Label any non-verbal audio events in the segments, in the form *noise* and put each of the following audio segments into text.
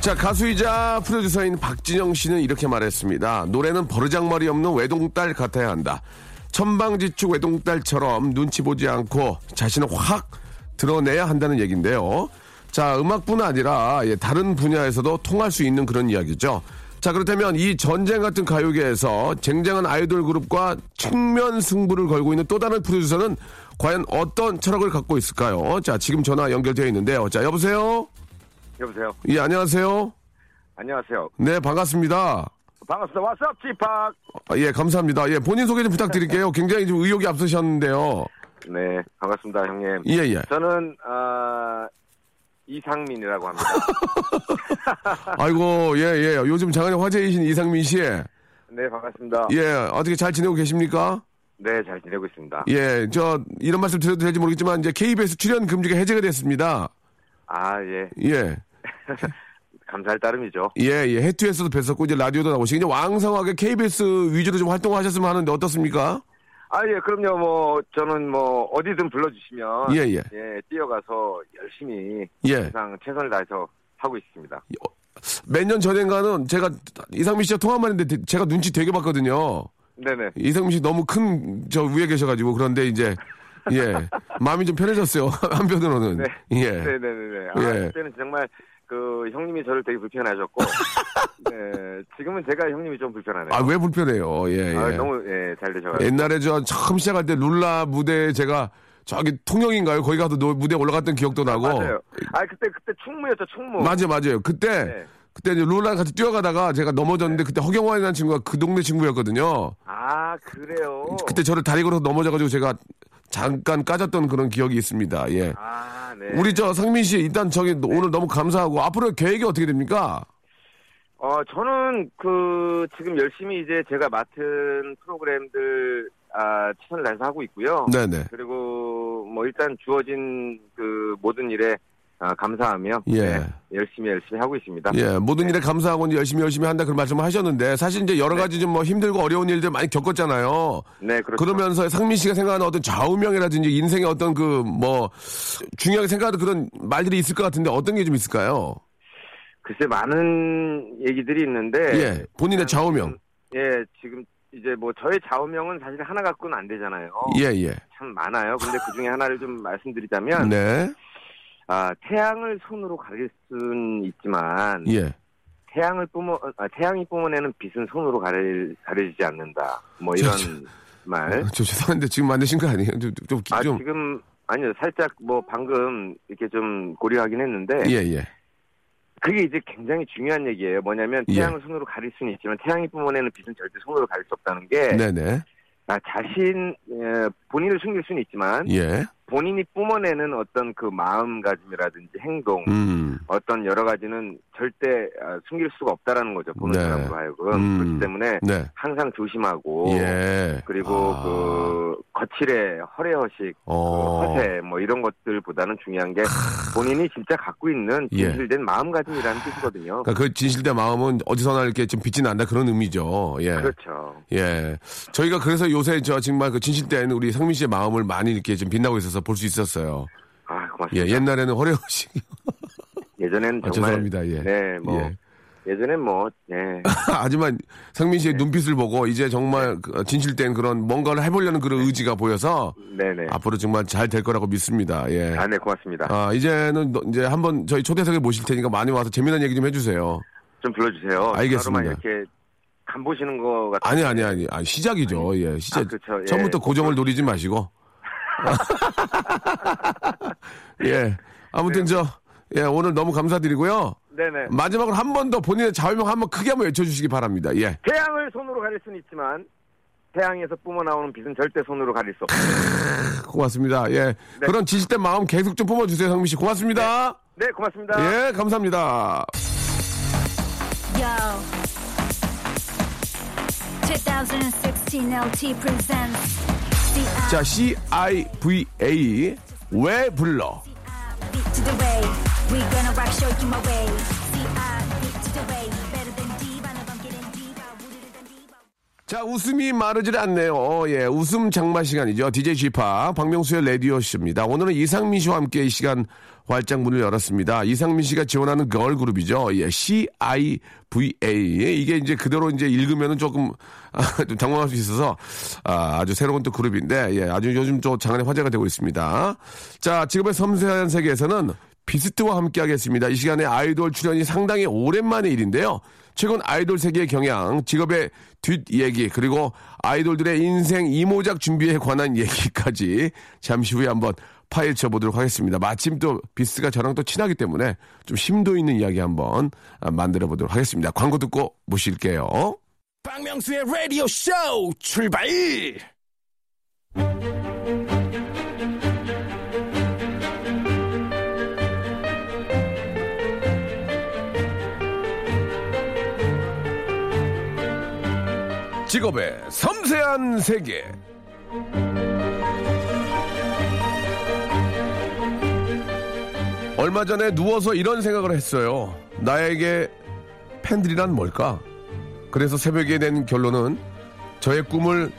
자 가수이자 프로듀서인 박진영 씨는 이렇게 말했습니다 노래는 버르장머리 없는 외동딸 같아야 한다 천방지축 외동딸처럼 눈치 보지 않고 자신을 확 드러내야 한다는 얘기인데요. 자, 음악뿐 아니라 예, 다른 분야에서도 통할 수 있는 그런 이야기죠. 자, 그렇다면 이 전쟁 같은 가요계에서 쟁쟁한 아이돌 그룹과 측면 승부를 걸고 있는 또 다른 프로듀서는 과연 어떤 철학을 갖고 있을까요? 자, 지금 전화 연결되어 있는데요. 자, 여보세요? 여보세요. 예, 안녕하세요? 안녕하세요. 네, 반갑습니다. 반갑습니다. 왓썹 지팍. 아, 예, 감사합니다. 예, 본인 소개 좀 부탁드릴게요. *laughs* 굉장히 좀 의욕이 앞서셨는데요. 네, 반갑습니다, 형님. 예, 예. 저는 어, 이상민이라고 합니다. *laughs* 아이고, 예, 예. 요즘 장안의 화제이신 이상민 씨. 네, 반갑습니다. 예, 어떻게 잘 지내고 계십니까? 네, 잘 지내고 있습니다. 예, 저, 이런 말씀 드려도 될지 모르겠지만, 이제 KBS 출연 금지가 해제가 됐습니다. 아, 예. 예, *laughs* 감사할 따름이죠. 예, 예. 해투에서도 뵀었고, 이제 라디오도 나오시고, 이제 왕성하게 KBS 위주로 좀 활동하셨으면 하는데, 어떻습니까? 아, 예, 그럼요. 뭐, 저는 뭐, 어디든 불러주시면. 예, 예. 뛰어가서 열심히. 예. 항상 최선을 다해서 하고 있습니다. 몇 년 전인가는 제가 이상민 씨와 통화만 했는데, 제가 눈치 되게 봤거든요. 네네. 이상민 씨 너무 큰 저 위에 계셔가지고, 그런데 이제, 예. 마음이 좀 편해졌어요. *laughs* 한편으로는. 네. 예. 네네네. 아, 예. 그때는 정말 그 형님이 저를 되게 불편하셨고. *laughs* 네. 지금은 제가 형님이 좀 불편하네요. 아, 왜 불편해요? 예, 예. 아, 너무 예, 잘 되셔가지고. 옛날에 저 처음 시작할 때 룰라 무대에 제가 저기 통영인가요? 거기 가서 노- 무대에 올라갔던 기억도 나고. 맞아요. 아 그때 그때 충무였죠 충무. 맞아요, 맞아요. 그때 네. 그때 이제 룰라랑 같이 뛰어가다가 제가 넘어졌는데 그때 허경환이라는 친구가 그 동네 친구였거든요. 아 그래요. 그때 저를 다리 걸어서 넘어져가지고 제가 잠깐 까졌던 그런 기억이 있습니다. 예. 아 네. 우리 저 상민 씨 일단 저기 오늘 너무 감사하고 앞으로 계획이 어떻게 됩니까? 어 저는 그 지금 열심히 이제 제가 맡은 프로그램들 아 최선을 다해서 하고 있고요. 네네. 그리고 뭐 일단 주어진 그 모든 일에 아, 감사하며 예. 네, 열심히 열심히 하고 있습니다. 예, 모든 일에 감사하고 열심히 열심히 한다 그런 말씀을 하셨는데 사실 이제 여러 가지 좀 뭐 힘들고 어려운 일들 많이 겪었잖아요. 네 그렇죠. 그러면서 상민 씨가 생각하는 어떤 좌우명이라든지 인생의 어떤 그 뭐 중요하게 생각하는 그런 말들이 있을 것 같은데 어떤 게 좀 있을까요? 글쎄 많은 얘기들이 있는데 예, 본인의 좌우명. 예 지금 이제 뭐 저의 좌우명은 사실 하나 갖고는 안 되잖아요. 예, 예. 참 많아요. 근데 그 중에 하나를 좀 말씀드리자면, 네. 아, 태양을 손으로 가릴 수는 있지만, 예. 태양을 뿜어, 아, 태양이 뿜어내는 빛은 손으로 가릴, 가려지지 않는다. 뭐 이런 저, 말. 어, 저 죄송한데 지금 만드신 거 아니에요? 좀, 좀, 아, 좀. 지금, 아니요. 살짝 뭐 방금 이렇게 좀 고려하긴 했는데, 예, 예. 그게 이제 굉장히 중요한 얘기예요. 뭐냐면, 예. 태양을 손으로 가릴 수는 있지만, 태양이 뿜어내는 빛은 절대 손으로 가릴 수 없다는 게, 네네. 아, 자신, 에, 본인을 숨길 수는 있지만, 예. 본인이 뿜어내는 어떤 그 마음가짐이라든지 행동, 음. 어떤 여러 가지는 절대 아, 숨길 수가 없다라는 거죠. 보는 네. 사람으로 하여금. 음. 그렇기 때문에 네. 항상 조심하고 예. 그리고 아. 그 거칠의 허례허식, 어. 그 허세 뭐 이런 것들보다는 중요한 게 본인이 진짜 갖고 있는 예. 진실된 마음가짐이라는 뜻이거든요. 그러니까 그 진실된 마음은 어디서나 이렇게 좀 빛이 난다 그런 의미죠. 예. 그렇죠. 예. 저희가 그래서 요새 저 정말 그 진실된 우리 상민 씨의 마음을 많이 이렇게 좀 빛나고 있어서 볼 수 있었어요. 아 예, 고맙습니다. 옛날에는 허례허식. 예, 전에는 아, 정말 죄송합니다. 예. 네, 뭐 예. 예전엔 뭐, 예. *laughs* 하지만 상민 씨의 눈빛을 보고 이제 정말 그 진실된 그런 뭔가를 해보려는 그런 의지가 보여서 네네. 앞으로 정말 잘 될 거라고 믿습니다. 예. 아, 네, 고맙습니다. 아, 이제는 너- 이제 한번 저희 초대석에 모실 테니까 많이 와서 재미난 얘기 좀 해주세요. 좀 불러주세요. 알겠습니다. 이렇게 간 보시는 거 같은. 아니, 아니, 아니. 아, 시작이죠. 예, 시작. 아, 그쵸. 예. 처음부터 고정을 노리지 마시고. *laughs* 예. 아무튼 저, 예, 오늘 너무 감사드리고요. 네네. 마지막으로 한 번 더 본인의 자유명 한번 크게 한번 외쳐주시기 바랍니다. 예. 태양을 손으로 가릴 수는 있지만, 태양에서 뿜어나오는 빛은 절대 손으로 가릴 수 없습니다. 고맙습니다. 예. 네. 그런 지식된 마음 계속 좀 뿜어주세요, 상민 씨. 고맙습니다. 네, 고맙습니다. 예, 감사합니다. Yo. 2016 LT presents 자, C-I-V-A. 왜 불러? 자, 웃음이 마르질 않네요. 예, 웃음 장마 시간이죠. DJ G파 박명수의 라디오 쇼입니다. 오늘은 이상민 씨와 함께 이 시간 활짝 문을 열었습니다. 이상민 씨가 지원하는 걸그룹이죠. 예, C-I-V-A. 이게 이제 그대로 이제 읽으면은 조금, 아, *laughs* 좀 당황할 수 있어서, 아, 아주 새로운 또 그룹인데, 예, 아주 요즘 또 장안의 화제가 되고 있습니다. 자, 지금의 섬세한 세계에서는 비스트와 함께 하겠습니다. 이 시간에 아이돌 출연이 상당히 오랜만의 일인데요. 최근 아이돌 세계의 경향, 직업의 뒷얘기, 그리고 아이돌들의 인생 이모작 준비에 관한 *laughs* 얘기까지 잠시 후에 한번 파헤쳐 보도록 하겠습니다. 마침 또 비스가 저랑 또 친하기 때문에 좀 심도 있는 이야기 한번 아, 만들어 보도록 하겠습니다. 광고 듣고 모실게요. 박명수의 라디오 쇼 출발! 직업의 섬세한 세계. 얼마 전에 누워서 이런 생각을 했어요. 나에게 팬들이란 뭘까? 그래서 새벽에 낸 결론은 저의 꿈을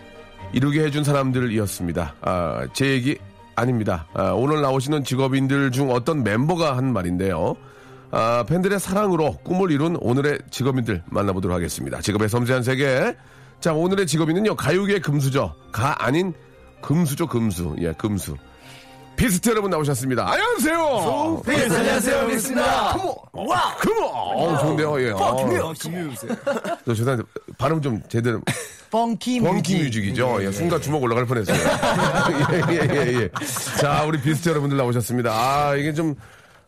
이루게 해준 사람들이었습니다. 아, 제 얘기 아닙니다. 아, 오늘 나오시는 직업인들 중 어떤 멤버가 한 말인데요. 아, 팬들의 사랑으로 꿈을 이룬 오늘의 직업인들 만나보도록 하겠습니다. 직업의 섬세한 세계. 자, 오늘의 직업인은요, 가요계 금수저. 가 아닌 금수저 금수. 예, 금수. 비스트 여러분 나오셨습니다. 안녕하세요! 네, 안녕하세요, 비스트입니다. 와! 금어! 어우, 좋은데요, 예. 어, *laughs* 저 죄송한데, 발음 좀 제대로. *laughs* funky funky music이죠. 예, 순간 주먹 올라갈 뻔했어요. *laughs* 예, 예, 예, 예. 자, 우리 비스트 여러분들 나오셨습니다. 아, 이게 좀,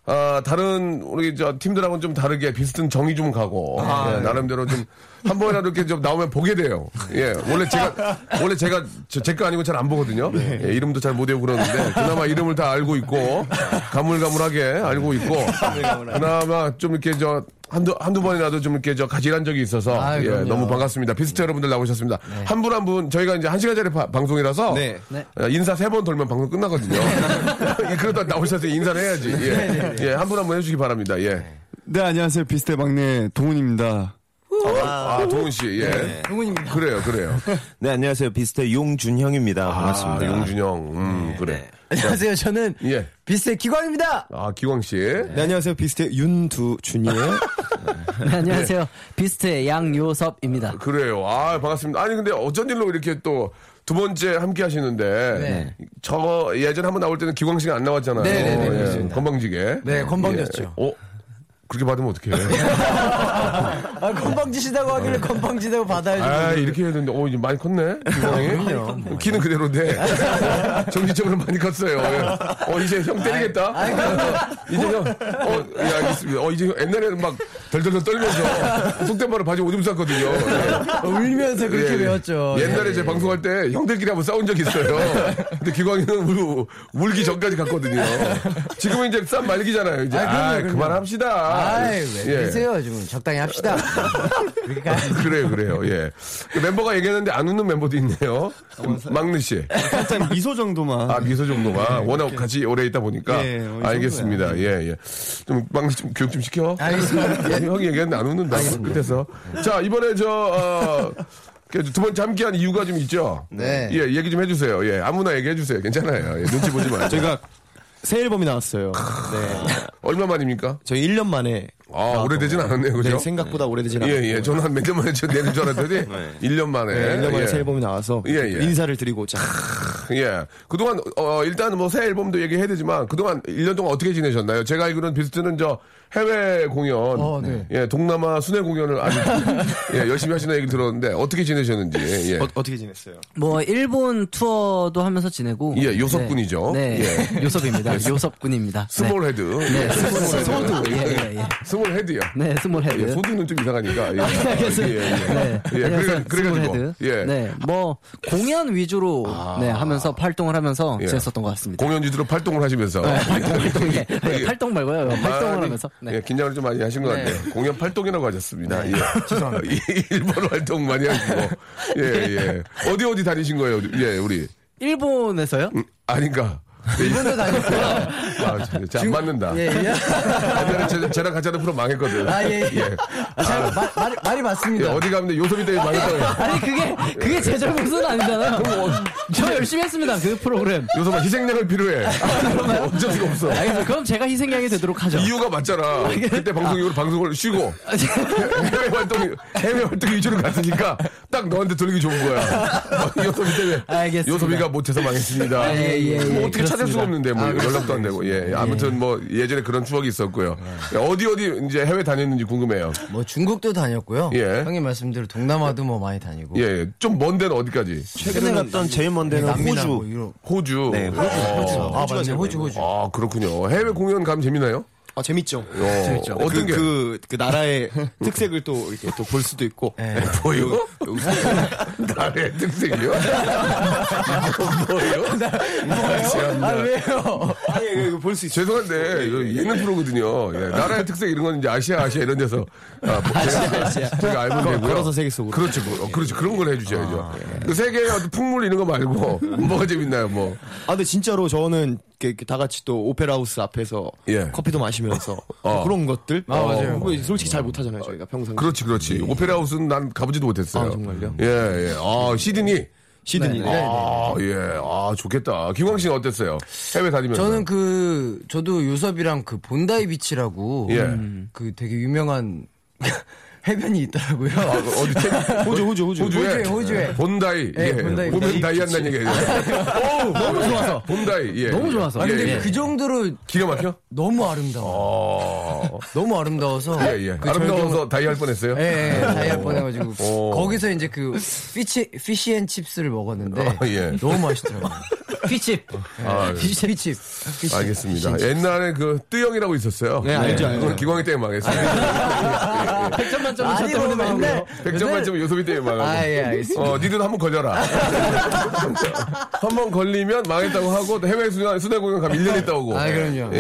아, 다른, 우리 저 팀들하고는 좀 다르게 비슷한 정이 좀 가고, 예, 나름대로 좀, 한 번이라도 이렇게 좀 나오면 보게 돼요. 예, 원래 제가, 원래 제가, 제 거 아니고 잘 안 보거든요. 예, 이름도 잘 못 외우고 그러는데, 그나마 이름을 다 알고 있고, 가물가물하게 알고 있고, 그나마 좀 이렇게 저, 한두, 한두 번이라도 좀 이렇게 저 가지란 적이 있어서, 아, 예. 너무 반갑습니다. 비스트 여러분들 나오셨습니다. 한분 한 분, 저희가 이제 한 시간짜리 바- 방송이라서, 네. 네. 어, 인사 세 번 돌면 방송 끝나거든요. *laughs* 예, 그러다 나오셔서 인사를 해야지. 예, 예, 한 분 한 분 해주시기 바랍니다. 예. 네, 안녕하세요. 비스트 막내 동운입니다. 아, 동운 씨, 예. 동운입니다. 그래요, 그래요. *laughs* 네, 안녕하세요. 비스트 용준형입니다. 반갑습니다. 아, 용준형, 음, 그래. 안녕하세요. 저는 예. 비스트의 기광입니다. 아, 기광 씨. 네, 안녕하세요. 비스트 윤두준이에요. *laughs* 네, 안녕하세요. 비스트의 양요섭입니다. 그래요. 아, 반갑습니다. 아니, 근데 어쩐 일로 이렇게 또 두 번째 함께 하시는데, 네. 저 예전에 한번 나올 때는 기광 씨가 안 나왔잖아요. 네, 네, 네, 예. 건방지게. 네, 건방졌죠. 예. 어? 그렇게 받으면 어떡해. *laughs* 아, 건방지시다고 하길래 건방지다고 받아야죠. 아, 이렇게 해야 되는데, 어, 이제 많이 컸네? 기광이? 키는 그대로인데. 정신적으로 많이 컸어요. 예. 어, 이제 형 때리겠다? 이제 형, 어, 예, 알겠습니다. 어, 이제 형 옛날에는 막 덜덜덜 떨면서 속된 말로 바지 오줌 쌌거든요. 예. 울면서 그렇게 예, 예. 배웠죠. 옛날에 제 방송할 때 형들끼리 한번 싸운 적이 있어요. 근데 기광이는 울, 울기 전까지 갔거든요. 지금은 이제 쌈 말기잖아요. 이제. 아, 아. 그만합시다. 아이, 왜 예. 그러세요? 지금 적당히 합시다. *laughs* 그렇게 가야 그래요, 그래요. 예. 그 멤버가 얘기했는데 안 웃는 멤버도 있네요. 막내 씨. 살짝 미소 정도만. 아, 미소 정도가 워낙 같이 오래 있다 보니까. 네, 어, 이 알겠습니다. 예, 예. 좀 막내 좀 교육 좀 시켜. 알겠습니다. 예, 형이 얘기했는데 안 웃는다. 끝에서. 자, 이번에 저, 어, 그두 번째 함께한 이유가 좀 있죠? 네. 예, 얘기 좀 해주세요. 예, 아무나 얘기해 주세요. 괜찮아요. 예, 눈치 보지 마요. 저희가 새 앨범이 나왔어요. 네. *laughs* 얼마 만입니까? 저희 1년 만에 아, 오래되진 않았네요, 그죠? 네, 생각보다 오래되진 예, 않았고. 예. 저는 한 몇 년 만에 저 내는 줄 알았더니, *laughs* 1년 만에. 네, 1년 만에 예. 새 앨범이 나와서 예, 예. 인사를 드리고 자. 예. 그동안, 어, 일단 뭐 새 앨범도 얘기해야 되지만, 그동안 1년 동안 어떻게 지내셨나요? 제가 알기로는 비스트는 저 해외 공연, 어, 네. 예, 동남아 순회 공연을 아주, *laughs* 예, 열심히 하시는 얘기를 들었는데, 어떻게 지내셨는지, 예. 어, 어떻게 지냈어요? 뭐 일본 투어도 하면서 지내고. 예, 요섭군이죠. 네, 네. 예. 요섭입니다. 요섭군입니다. small head. 네, small 소두. 예, 예, 예. small head요. 네, small head. 예, 소두는 좀 이상하니까. 예. 알겠습니다. 예, 예. 네. 예, 그래. 그래가지고. small head. 예. 아. 네, 뭐 공연 위주로 네, 하면서 활동을 하면서 예. 지냈었던 것 같습니다. 공연 위주로 활동을 하시면서. 활동, 활동, 예. 네, 예. 활동 말고요. 활동을 하면서. 네. 예, 긴장을 좀 많이 하신 것 네. 같네요. 공연 활동이라고 하셨습니다. 예. *laughs* 죄송합니다. 일본 활동 많이 하시고. 예, 예. 어디 어디 다니신 거예요? 예, 우리. 일본에서요? 음, 아닌가? 네, 일본도 다녔고요. 아, 진짜 안 맞는다. 예, 예. 옛날에 제, 쟤랑 같이 하는 프로 망했거든. 아, 예, 예. 아, 잘, 말, 말, 말이 예, 맞습니다. 어디 가면 요소비 때문에 망했다고. 아니, 그게, 그게 제 잘못은 아니잖아요. 저 열심히 했습니다, 그 프로그램. 요소만 희생양을 필요해. *laughs* 어쩔 수가 없어. 알겠습니다. 그럼 제가 희생양이 되도록 하죠. 이유가 맞잖아. 그때 방송 이후로 방송을 쉬고 해외 활동 해외 활동 위주로 갔으니까 딱 너한테 돌리기 좋은 거야. *laughs* 요소비 때문에 알겠습니다. 요소비가 못해서 망했습니다. 아, 예, 예, 예. 뭐 어떻게 찾을 수가. 없는데 뭐 아, 연락도 안 되고 예. 예. 아무튼 뭐 예전에 그런 추억이 있었고요. 예, 어디 어디 이제 해외 다녔는지 궁금해요. 뭐 중국도 다녔고요. 예. 형님 말씀대로 동남아도 뭐 많이 다니고. 예, 좀 먼 데는 어디까지? 최근에 갔던 제일 먼 데는 호주. 뭐. 호주. 네, 호주. 호주. 아, 호주가 맞네. 호주, 호주. 아 그렇군요. 해외 공연 가면 재미나요? 아, 재밌죠. 어, 재밌죠. 어떤 그, 게? 그, 그 나라의 *laughs* 특색을 또 이렇게 또 볼 수도 있고. 예. 뭐요? *laughs* 나의 특색이요? *laughs* 뭐요? 아, 왜요? 아니, 이거 볼수 있어요. 죄송한데 이거 예능 프로거든요. 예, 나라의 특색 이런 건 이제 아시아 아시아 이런 데서 아, 뭐 제가, 제가 알면 되고요. 걸어서 세계 속으로. 그렇죠, 그- 어, 그렇죠. 그런 걸 해주셔야죠. 그 세계의 어떤 풍물 이런 거 말고 뭐가 재밌나요, 뭐? 아, 근데 진짜로 저는 이렇게, 이렇게 다 같이 또 오페라 하우스 앞에서 예. 커피도 마시면서 어. 그런 것들. 아, 맞아요. 그거 솔직히 잘 못하잖아요, 저희가 평생. 그렇지, 그렇지. 오페라 하우스는 난 가보지도 못했어요. 아, 정말요? 예, 예. 아 시드니. 시드니. 네. 아, 예. 아, 좋겠다. 기광 씨는 어땠어요? 해외 다니면서. 저는 그, 저도 요섭이랑 그 본다이 비치라고. 예. 그 되게 유명한 해변이 있더라고요. 아, 어디 책? 호주, 호주, 호주. 호주에, 호주에, 호주에. 본다이. 예, 예. 본다이 보면. die 한다는 얘기예요. *laughs* 오, 너무 좋아서. 본다이. 예. 너무 좋아서. 아, 근데 예, 예. 그 정도로 기가 막혀? 너무 아름다워. 어. 너무 아름다워서. 예, 예. 그 아름다워서 die 할 뻔했어요? 예, 예, die 할 뻔해가지고 오. 거기서 이제 그 피치 fish and chips를 먹었는데 어, 예. 너무 맛있더라고요. 피칩. 아, 피치 피칩. 피치. 알겠습니다. 옛날에 그 뜨영이라고 있었어요. 네, 알죠, 그건 알죠. 기광이 때문에 망했어요. *laughs* 예, 100점 만점은 저 때문에 거예요. 100점 만점은 요섭이 때문에 망하고. 아, 예, 알겠습니다. 어, 니들 한번 걸려라. *laughs* 한 번 걸리면 망했다고 하고 또 해외 순회, 순회 공연 가면 1년 있다 오고. 아, 그럼요. 예,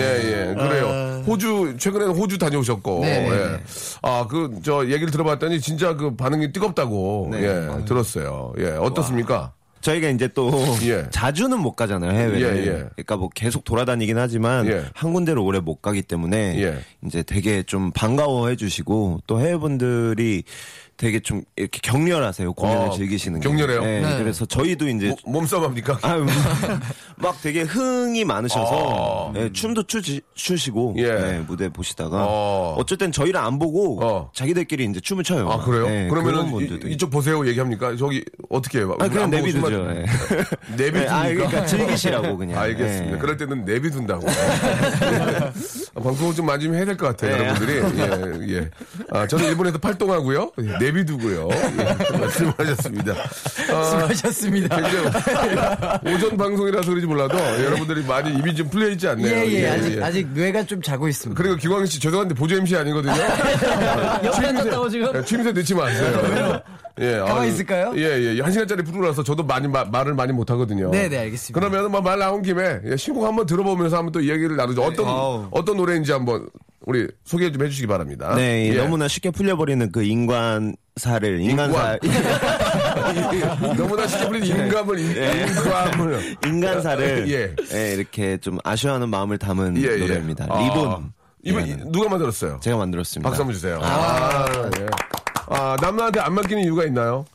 예. 그래요. 호주, 최근에는 호주 다녀오셨고. 네, 네, 예. 네. 아, 그, 저, 얘기를 들어봤더니 진짜 그 반응이 뜨겁다고. 네. 예, 들었어요. 예, 어떻습니까? 저희가 이제 또 *laughs* 예. 자주는 못 가잖아요 해외를. 예, 예. 그러니까 뭐 계속 돌아다니긴 하지만 예. 한 군데를 오래 못 가기 때문에 예. 이제 되게 좀 반가워해 주시고 또 해외분들이 되게 좀 이렇게 격렬하세요 공연을 어, 즐기시는 게. 격렬해요? 네, 네. 그래서 저희도 이제 모- 몸싸움 합니까? 아유, *laughs* 막 되게 흥이 많으셔서 아. 예, 춤도 추시, 추시고 예. 예, 무대 보시다가 어. 어. 쩔 땐 저희를 안 보고 어. 자기들끼리 이제 춤을 춰요. 아, 그래요? 예, 그러면은 분들도 이, 쪽 보세요 얘기합니까? 저기, 어떻게 해요? 아, 그냥 내비두죠. 싶으면 예. 내비둡니까? 아, 그러니까 즐기시라고 *laughs* 그냥. 알겠습니다. 예. 그럴 때는 내비둔다고. *laughs* 아, 방송을 좀 많이 좀 해야 될 것 같아요, 네. 여러분들이. 예, 예. 아, 저는 일본에서 활동하고요. 예, 내비두고요. 예, *laughs* 말씀하셨습니다. 아, 수고하셨습니다. 굉장히 오전 방송이라서 그런지 몰라도 여러분들이 많이 입이 좀 풀려 있지 않네요. 예, 예, 아직, 아직 뇌가 좀 자고 있습니다. 그리고 기광 씨, 죄송한데 보조 MC 아니거든요. *laughs* 옆에 앉았다고 지금? 예, 취임새 넣지 마세요. 예, 가만히 아유, 있을까요? 예, 예. 한 시간짜리 프로라서 저도 많이 마- 말을 많이 못 하거든요. 네, 네, 알겠습니다. 그러면 뭐 말 나온 김에 예, 신곡 한번 들어보면서 한번 또 이야기를 나누죠. 어떤 아우. 어떤 노래인지 한번 우리 소개 좀 해주시기 바랍니다. 네, 예. 너무나 쉽게 풀려버리는 그 인간사를 인간사 *laughs* 너무나 쉽게 풀린 인감을 인- 인감을 인간사를 예. 예, 이렇게 좀 아쉬워하는 마음을 담은 예, 예. 노래입니다. 아, 리본. 이라는. 누가 만들었어요? 제가 만들었습니다. 박수 한번 주세요. 아, 예. 아, 남자한테 안 맡기는 이유가 있나요?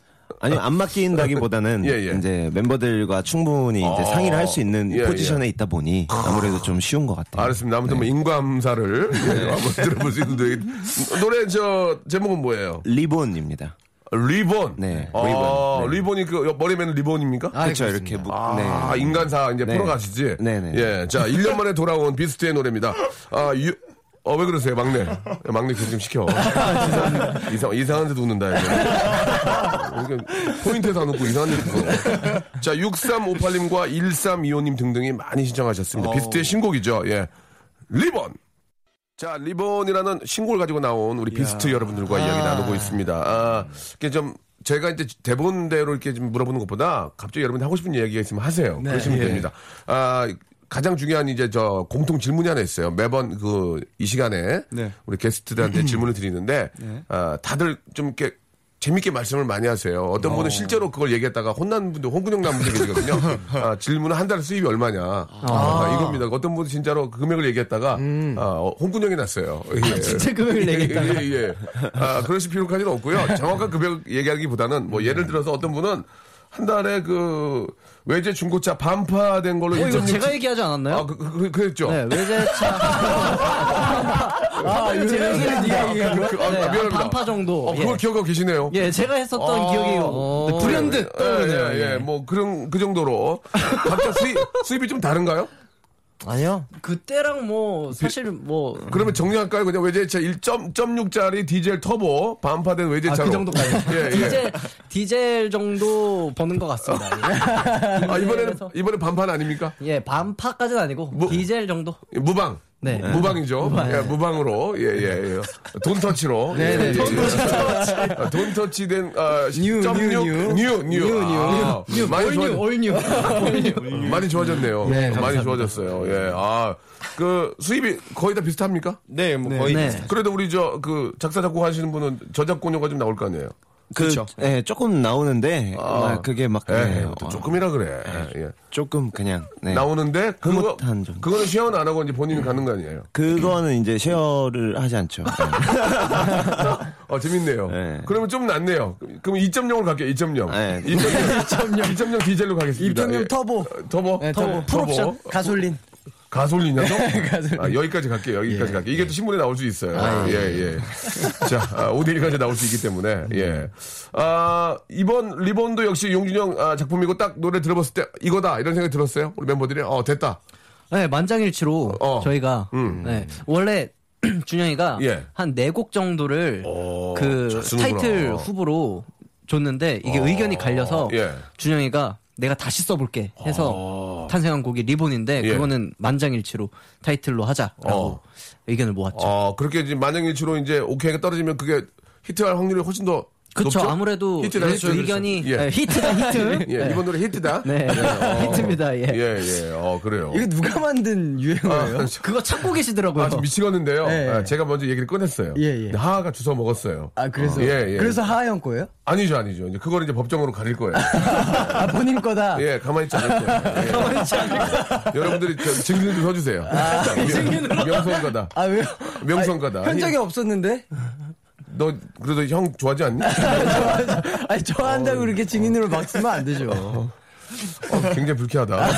아니 안 맡긴다기보다는 *laughs* 예, 예. 이제 멤버들과 충분히 이제 어. 상의를 할 수 있는 예, 포지션에 있다 보니 아무래도 좀 쉬운 것 같아요. 알았습니다. 아무튼 뭐 인간사를 *laughs* 예, 한번 들어볼 수 있는데 노래 저 제목은 뭐예요? 리본입니다. 리본. 네, 아, 리본. 네. 리본이 그 머리에 매는 리본입니까? 그렇죠. 이렇게 무, 아, 네. 인간사 이제 네. 프로 가시지? 네네. 예. 자, 1년 만에 돌아온 비스트의 노래입니다. 아, 유, 어, 왜 그러세요, 막내? 야, 막내 그좀 시켜. *laughs* 이상, 이상한 데도 웃는다. 이게 포인트에서 안 웃고 이상한 데도 웃어. 자, 6358님과 1325님 등등이 많이 신청하셨습니다. 비스트의 신곡이죠. 예. 리본! 자, 리본이라는 신곡을 가지고 나온 우리 비스트 여러분들과 이야기 나누고 있습니다. 아, 이게 좀, 제가 이제 대본대로 이렇게 좀 물어보는 것보다 갑자기 여러분이 하고 싶은 얘기가 있으면 하세요. 그러시면 됩니다. 아, 가장 중요한 이제 저 공통 질문이 하나 있어요. 매번 그 이 시간에 네. 우리 게스트들한테 질문을 드리는데 아, 다들 좀 이렇게 재밌게 말씀을 많이 하세요. 어떤 분은 실제로 그걸 얘기했다가 혼난 분들, 홍군형 난 분들 계시거든요. *laughs* 아, 질문은 한 달 수입이 얼마냐. 아, 이겁니다. 어떤 분은 진짜로 그 금액을 얘기했다가 아, 어, 홍군형이 났어요. 예. 진짜 금액을 얘기했다가. 예, 예. 아, 그러실 필요까지는 없고요. 정확한 금액 얘기하기보다는 뭐 예를 들어서 어떤 분은 한 달에 그 외제 중고차 반파된 걸로 어, 이거 1.6 제가 얘기하지 않았나요? 아, 그, 그, 그 랬죠. 네, 외제차. *laughs* 아, 제가 얘기를 네가 얘기한? 그, 아, 네, 반파 정도. 어, 그걸 예. 기억하고 계시네요. 예, 제가 했었던 아, 기억이 네, 불현듯 예, 떠오르네요. 예, 예, 뭐 그런 그 정도로 각자 수입 수입이 좀 다른가요? 아니요. 그때랑 뭐 사실 뭐 그러면 정리할까요? 그냥 외제차 1.6짜리 디젤 터보 반파된 아, 외제차로. 그 정도까지. *laughs* 예, 예. 디젤 디젤 정도 버는 것 같습니다. 아 이번에는. 이번에 반판 아닙니까? 예, 반파까지는 아니고 뭐- 디젤 정도. 무방. 네. 무방이죠. 무방. 예, 무방으로. 예, 예, 예. 돈 터치로. 네, 네, 예, 돈 예. 아, 돈 터치 된, 아, 뉴, 10.6 뉴, 뉴. 뉴, 뉴. 아, 많이 좋아, 올뉴 올뉴. 많이 좋아졌네요. 네, 많이 감사합니다. 좋아졌어요. 예. 아, 그 수입이 거의 다 비슷합니까? 네, 뭐 네. 거의 네. 비슷하죠. 그래도 우리 저 그 작사 작곡 하시는 분은 저작권료가 좀 나올 거 아니에요. 그, 그렇죠. 예, 조금 나오는데 아, 그게 막 예, 네, 또 어, 조금이라 그래. 예. 조금 그냥 네. 나오는데 그거 흐뭇한 정도. 그거는 시연 안 하고 이제 본인이 갖는 거 아니에요. 그거는 이제 쉐어를 하지 않죠. 네. *laughs* 어 재밌네요. 네. 그러면 좀 낫네요. 그럼 2.0으로 갈게요. 2.0. 네. 2.0. 2.0 디젤로 가겠습니다. 2.0 예. 터보. 어, 터보. 네, 터보. 터보. 풀옵션. 가솔린. 가솔린이요? *laughs* 아, 여기까지 갈게요. 여기까지 갈게요. 이게 또 신문에 나올 수 있어요. 예, 예. 자, 아, 5대1까지 나올 수 있기 때문에, 예. 아, 이번 리본도 역시 용준영 아, 작품이고 딱 노래 들어봤을 때 이거다. 이런 생각이 들었어요. 우리 멤버들이. 어, 됐다. 네, 만장일치로 어. 저희가 음. 네, 원래 *clears throat* 준영이가 예. 한네 곡 정도를 오, 그잘 쓰는구나. 타이틀 후보로 줬는데 이게 의견이 갈려서 예. 준영이가 내가 다시 써볼게 해서 탄생한 곡이 리본인데 아. 예. 그거는 만장일치로 타이틀로 하자라고 어. 의견을 모았죠. 어, 그렇게 이제 만행일치로 이제 오케이가 떨어지면 그게 히트할 확률이 훨씬 더 그쵸 높죠? 아무래도 의- 히트다, 의견이. 예. 네, 히트다 히트. *laughs* 예, 네. 이번 노래 히트다. 네, 어. *laughs* 히트입니다. 예. 예, 예. 어, 그래요. 이거 누가 만든 유행어예요? 아, 그거 찾고 계시더라고요. 아, 좀 미치겠는데요. 예, 예. 아, 제가 먼저 얘기를 꺼냈어요. 예, 예. 하하가 주워 먹었어요. 아, 그래서. 예, 예. 그래서 하하영 거예요? 아니죠, 아니죠. 이제 그걸 이제 법정으로 가릴 거예요. *laughs* 아, 본인 거다? 예, 가만히 있지 않을 거예요. 예. 가만히 있지 않을 거예요. 여러분들이 저 증인 좀 서주세요. 자, 명- 명성가다. 아, 왜요? 명성가다. 아, 현장에 없었는데? 너 그래도 형 좋아하지 않니? *laughs* 아니, 좋아한다고 그렇게 증인으로 막 쓰면 안 되죠. 어, 굉장히 불쾌하다.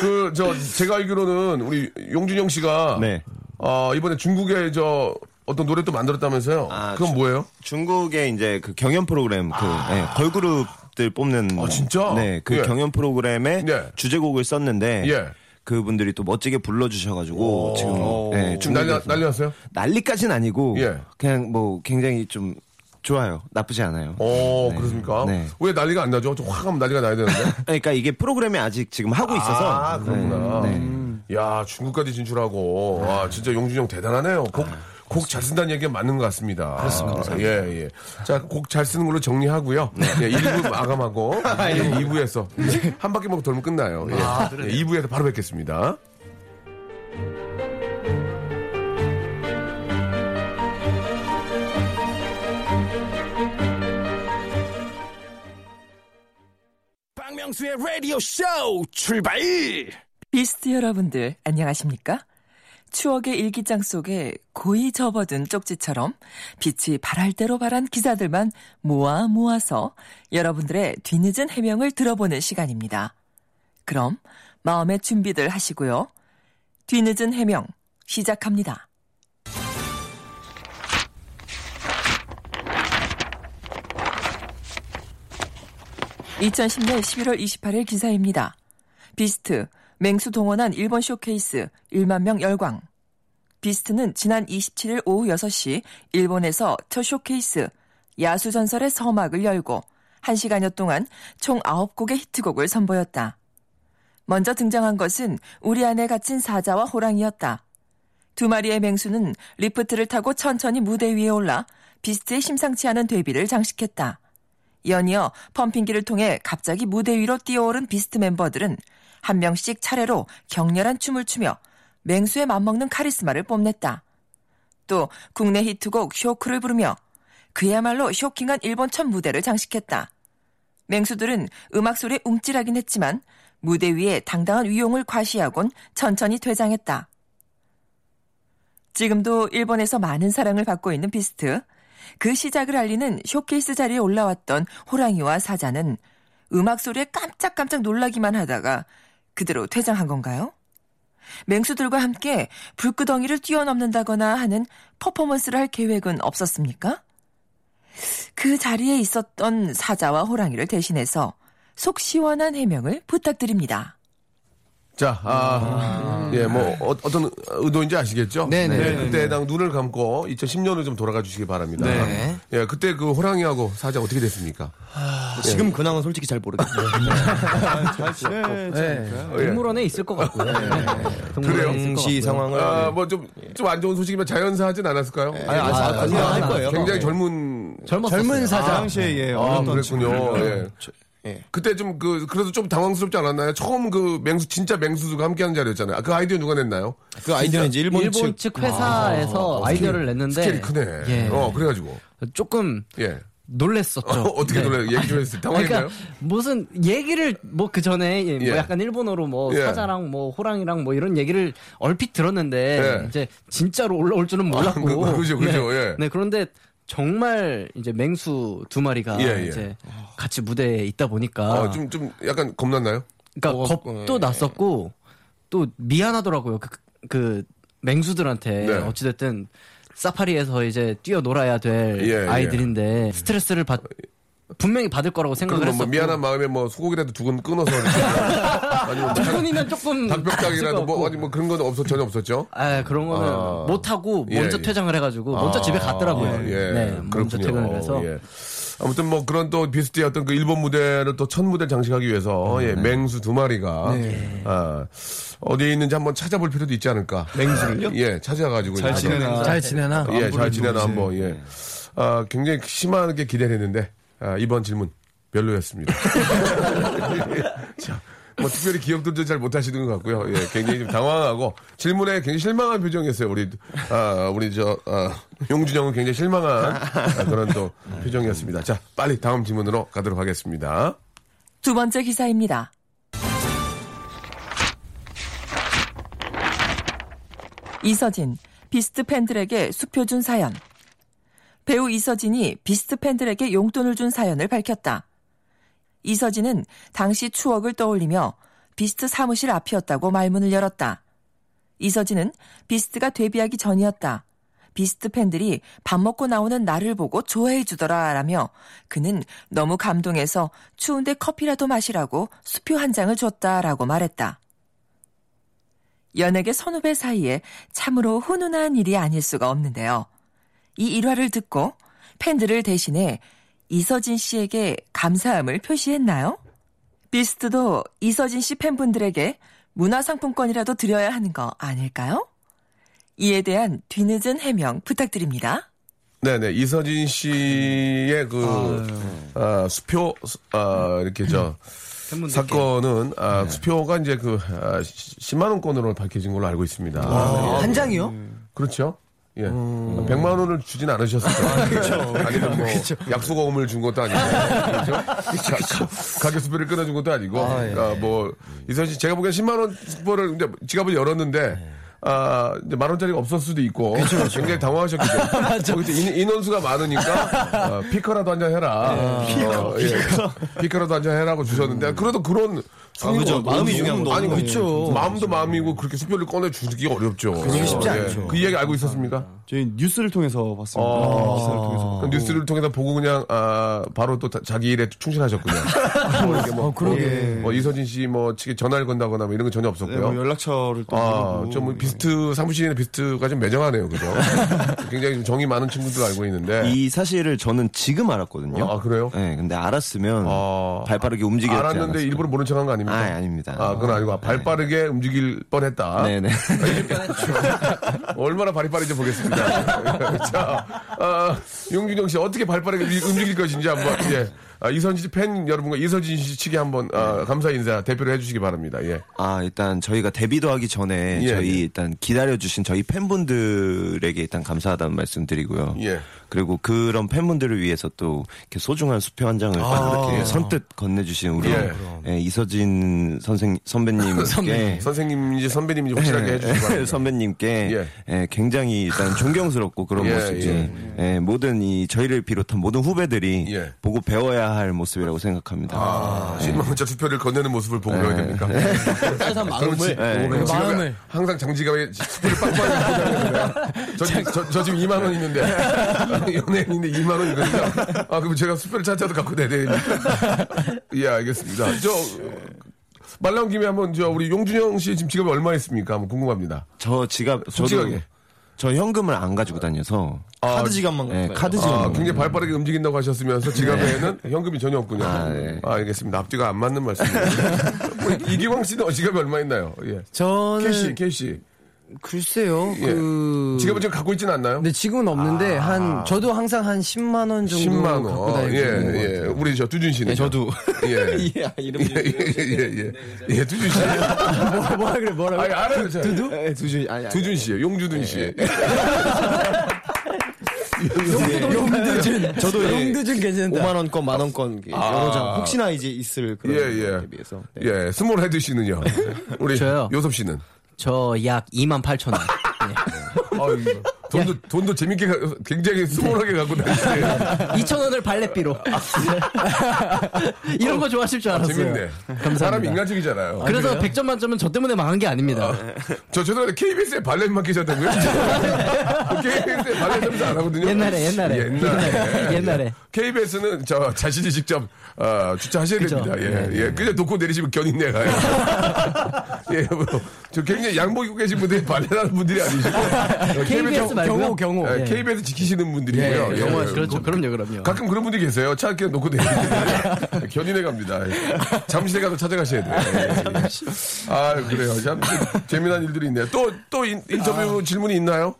그, 저, 제가 알기로는 우리 용준영 씨가. 네. 어, 이번에 중국에 저 어떤 노래 또 만들었다면서요? 아, 그건 주- 뭐예요? 중국의 이제 그 경연 프로그램 그 예, 걸그룹들 뽑는 아, 진짜? 네, 그 예. 경연 프로그램에 네. 주제곡을 썼는데 예. 그분들이 또 멋지게 불러주셔가지고 지금 예, 지금 난리, 난리 났어요? 난리까지는 아니고 예. 그냥 뭐 굉장히 좀 좋아요. 나쁘지 않아요. 어, 네. 그렇습니까? 네. 왜 난리가 안 나죠? 좀확 하면 난리가 나야 되는데. *laughs* 그러니까 이게 프로그램이 아직 지금 하고 있어서 아, 그렇구나. 네, 네. 야, 중국까지 진출하고. 와, 진짜 용준영 대단하네요. 곡, 곡 잘 쓴다는 얘기가 맞는 것 같습니다. 그렇습니다. 예, 예. 자, 곡 잘 쓰는 걸로 정리하고요. 예, 1부 마감하고. *laughs* 예, 2부에서. 한 바퀴 먹고 돌면 끝나요. 예. 예, 2부에서 바로 뵙겠습니다. 박명수의 라디오 쇼 출발! 비스트 여러분들 안녕하십니까? 추억의 일기장 속에 고이 접어든 쪽지처럼 빛이 발할 대로 발한 기사들만 모아 모아서 여러분들의 뒤늦은 해명을 들어보는 시간입니다. 그럼 마음의 준비들 하시고요. 뒤늦은 해명 시작합니다. 2010년 11월 28일 기사입니다. 비스트, 맹수 동원한 일본 쇼케이스 1만 명 열광. 비스트는 지난 27일 오후 6시 일본에서 첫 쇼케이스 야수전설의 서막을 열고 1시간여 동안 총 9곡의 히트곡을 선보였다. 먼저 등장한 것은 우리 안에 갇힌 사자와 호랑이였다. 두 마리의 맹수는 리프트를 타고 천천히 무대 위에 올라 비스트의 심상치 않은 데뷔를 장식했다. 연이어 펌핑기를 통해 갑자기 무대 위로 뛰어오른 비스트 멤버들은 한 명씩 차례로 격렬한 춤을 추며 맹수에 맞먹는 카리스마를 뽐냈다. 또 국내 히트곡 쇼크를 부르며 그야말로 쇼킹한 일본 첫 무대를 장식했다. 맹수들은 음악 소리에 움찔하긴 했지만 무대 위에 당당한 위용을 과시하곤 천천히 퇴장했다. 지금도 일본에서 많은 사랑을 받고 있는 비스트. 그 시작을 알리는 쇼케이스 자리에 올라왔던 호랑이와 사자는 음악 소리에 깜짝깜짝 놀라기만 하다가 그대로 퇴장한 건가요? 맹수들과 함께 불끄덩이를 뛰어넘는다거나 하는 퍼포먼스를 할 계획은 없었습니까? 그 자리에 있었던 사자와 호랑이를 대신해서 속 시원한 해명을 부탁드립니다. 자, 아, 예, 뭐, 어, 떤 의도인지 아시겠죠? 네네. 네, 그때 당 눈을 감고 2010년을 좀 돌아가 주시기 바랍니다. 네. 예, 그때 그 호랑이하고 사자 어떻게 됐습니까? 지금 근황은 솔직히 잘 모르겠어요. 잘? 예. 동물원에 있을 것 같고요. 네. 동물원에 것 당시 같고요. 상황을 아, 뭐 좀, 좀 안 좋은 소식이면 자연사 하진 않았을까요? 아니, 아직 아, 안할 거예요. 굉장히 젊은. 젊었어요. 젊은 사자. 당시에 예, 아, 어렸던 그랬군요. 친구들. 예. 저- 예. 그때 좀 그, 그래도 좀 당황스럽지 않았나요? 처음 그 맹수, 진짜 맹수가 함께 하는 자리였잖아요. 아, 그 아이디어 누가 냈나요? 그 아이디어는 이제 일본, 일본 측 측 회사에서 아, 아이디어를 냈는데 스케일이 크네. 예. 어, 그래가지고. 조금 예. 놀랬었죠. *laughs* 어떻게 네. 놀라요? 얘기 좀 해주세요. 당황했나요? 그러니까 무슨 얘기를 뭐 그 전에 예, 뭐 예. 약간 일본어로 뭐 예. 사자랑 뭐 호랑이랑 뭐 이런 얘기를 얼핏 들었는데 예. 이제 진짜로 올라올 줄은 몰랐고 아, 그- 그죠, 그죠, 네. 예. 네 그런데 정말 이제 맹수 두 마리가 예, 예. 이제 같이 무대에 있다 보니까 어, 좀, 좀 약간 겁났나요? 그러니까 어, 겁도 예. 났었고 또 미안하더라고요. 그, 그 맹수들한테 네. 어찌 됐든 사파리에서 이제 뛰어놀아야 될 예, 예. 아이들인데 스트레스를 받 분명히 받을 거라고 생각을 그럼 뭐 했었고 미안한 마음에 뭐 소고기라도 두 근 끊어서 *laughs* 아니면 뭐두 분이면 조금 닭뼈닭이라도 뭐 아니 뭐 그런 건 없었 전혀 없었죠. 아 그런 거는 아. 못 하고 예, 먼저 예. 퇴장을 해가지고 먼저 아, 집에 갔더라고요. 예, 네, 먼저 그렇군요. 퇴근을 해서 예. 아무튼 뭐 그런 또 비스트의 어떤 그 일본 무대를 또 첫 무대를 장식하기 위해서 네. 예, 맹수 두 마리가 아, 어디에 있는지 한번 찾아볼 필요도 있지 않을까. 맹수를요? 예, 찾아가지고 잘 지내나. 잘 지내나? 예, 잘 지내나. 한번 예. 아, 굉장히 심하게 기대를 했는데 아, 이번 질문 별로였습니다. *laughs* 자, 뭐 특별히 기억도 잘 못하시는 것 같고요. 예, 굉장히 좀 당황하고 질문에 굉장히 실망한 표정이었어요. 우리 아, 우리 저 아, 용준형은 굉장히 실망한 아, 그런 또 표정이었습니다. 자, 빨리 다음 질문으로 가도록 하겠습니다. 두 번째 기사입니다. 이서진, 비스트 팬들에게 수표 준 사연. 배우 이서진이 비스트 팬들에게 용돈을 준 사연을 밝혔다. 이서진은 당시 추억을 떠올리며 비스트 사무실 앞이었다고 말문을 열었다. 이서진은 비스트가 데뷔하기 전이었다. 비스트 팬들이 밥 먹고 나오는 나를 보고 좋아해 주더라 라며 그는 너무 감동해서 추운데 커피라도 마시라고 수표 한 장을 줬다라고 말했다. 연예계 선후배 사이에 참으로 훈훈한 일이 아닐 수가 없는데요. 이 일화를 듣고 팬들을 대신해 이서진 씨에게 감사함을 표시했나요? 비스트도 이서진 씨 팬분들에게 문화상품권이라도 드려야 하는 거 아닐까요? 이에 대한 뒤늦은 해명 부탁드립니다. 네네 이서진 씨의 그 아, 수표 아, 이렇게 저 사건은 아, 수표가 이제 그 아, 10만 원권으로 밝혀진 걸로 알고 있습니다. 네. 한 장이요? 그렇죠. 예. 100만 원을 주진 않으셨을 거예요. 그렇죠. 아니면 뭐 약속어음을 준 것도 아니고. 그렇죠? 가- 가게 수표를 끊어준 것도 아니고. 아, 예. 아, 뭐 이선 씨 제가 보기엔 10만 원 수표를 이제 지갑을 열었는데 아, 이제 만 원짜리가 없을 수도 있고 굉장히 당황하셨기 때문에 거기서 인, 인원수가 많으니까 어, 피커라도 한 잔 해라. 어, 예. 피커라도 한 잔 해라고 주셨는데 그래도 그런 아, 그죠. 마음이 중요한 아니 거죠. 그렇죠. 마음도 마음이고 그렇게 수표를 꺼내 주기 어렵죠. 그러기 쉽지 예. 않죠. 그 이야기 알고 있었습니까? 저희 뉴스를 통해서 봤습니다. 어, 기사를 통해서. 그 뉴스를 통해서 보고 그냥 아, 바로 또 다- 자기 일에 충실하셨군요. *laughs* 뭐 이렇게 뭐, 그러게. 뭐 이서진 씨뭐 측에 전화를 건다거나 뭐 이런 건 전혀 네, 없었고요. 뭐 연락처를 또 아, 물어보고. 좀뭐 비스트 사무실의 비스트가 좀 매정하네요, 그죠? *laughs* 굉장히 좀 정이 많은 친구들 알고 있는데. 이 사실을 저는 지금 알았거든요. 아, 그래요? 네, 근데 알았으면 어, 발 빠르게 움직였지 알았는데 않았을까. 일부러 모른 척한 거 아 닙니까? 아, 아닙니다. 아, 그건 아니고 발 빠르게 움직일 뻔했다. 네네. 얼마나 발이 빠른지 보겠습니다. *laughs* 자, 아, 용준영 씨 어떻게 발 빠르게 위- 움직일 것인지 한번 예. 아, 이선진 씨 팬 여러분과 이서진 씨 측에 한번 아, 감사 인사 대표로 해주시기 바랍니다. 예. 아, 일단 저희가 데뷔도 하기 전에 예, 저희 예. 일단 기다려주신 저희 팬분들에게 일단 감사하다는 말씀 드리고요. 예. 그리고 그런 팬분들을 위해서 또 이렇게 소중한 수표 한 장을 딱 이렇게 선뜻 건네주신 우리 예. 예, 이서진 선생 선배님께 *laughs* 선생님인지 선배님인지 확실하게 해주시기 바랍니다. *laughs* 선배님께 예. 예, 굉장히 일단 존경스럽고 그런 *laughs* 예, 모습이 예. 예, 모든 이 저희를 비롯한 모든 후배들이 예. 보고 배워야 할 모습이라고 생각합니다. 아, 10만 원짜리 수표를 건네는 모습을 보고 배워야 됩니까? 따뜻한. 네. 그럼 지금 마음을. 항상 장지갑에 수표를 빵빵히 꽂아야 저, 지금- 저, 저 지금 2만 원 있는데 *laughs* 연예인인데 2만 원이거든요. 아 그럼 제가 수표를 찾아도 갖고 내야 되니까. *laughs* 예 알겠습니다. 저 말 나온 김에 한번 저 우리 용준형 씨 지금 지갑에 얼마 있습니까? 한번 궁금합니다. 저 지갑 저도 솔직하게. 저 현금을 안 가지고 다녀서 카드 지갑만 예, 갖고 카드. 지갑 아, 굉장히 발 빠르게 움직인다고 하셨으면서 지갑에는 현금이 전혀 없군요. 아, 네. 알겠습니다. 앞뒤가 안 맞는 말씀입니다. *laughs* 우리 이기광 씨는 지갑에 얼마 있나요? 예. 저는 cash, cash. 글쎄요. 예. 그 지갑을 지금 갖고 있지는 않나요? 근데 지금은 없는데 한 저도 항상 한 10만 원 정도 10만 원. 갖고 어, 다니고 예, 예. 같아요. 우리 저 두준 씨는. 저도. 예. 예, *laughs* 이름 예, 예, 예, 예. 예, 두준 씨. *laughs* 뭐, 뭐라 그래 뭐라 아니, 그래 알아요. 저. 두준 아니 아니. 두준 씨, 용주준 씨. 용두준. 저도 예, 용두준 괜찮다. 5만 원권, 만 원권 여러 장 혹시나 이제 있을 그런 예, 예. 비해서. 네. 예, small head 씨는요. 우리 저요? 요섭 씨는. 저 약 2만 8천 원. 아유, 돈도, 돈도 재밌게, 가- 굉장히 스몰하게 갖고 다니시네요. 2천 원을 발렛비로. 이런 거 좋아하실 줄 알았어요. 재밌네. 감사합니다. 사람 인간적이잖아요. 그래서 100점 만점은 저 때문에 망한 게 아닙니다. 저 죄송한데 KBS에 발렛만 계셨다고요? *laughs* KBS에 발렛 점수 안 하거든요. 옛날에, 옛날에. 옛날에. 옛날에. KBS는 저 자신이 직접 어, 주차하셔야 그죠. 됩니다. 예, 네, 예. 그냥 놓고 내리시면 견인내 가요. *laughs* 예, 뭐, 저 굉장히 양복 입고 계신 분들이 발렛하는 분들이 아니시고 *laughs* 어, KBS 말고요? 경호 경호. 예, 예. KBS 지키시는 분들이고요. 예, 예, 영화 예. 그렇죠. 그 럼요, 그럼요. 가끔 그런 분들이 계세요. 차 그냥 놓고 내리시는데 *laughs* 견인해 갑니다. 예. 잠실에 가서 찾아가셔야 돼요. 예, 예. 아, 그래요. 참 재미난 일들이 있네요. 또, 또 인, 인터뷰 질문이 있나요?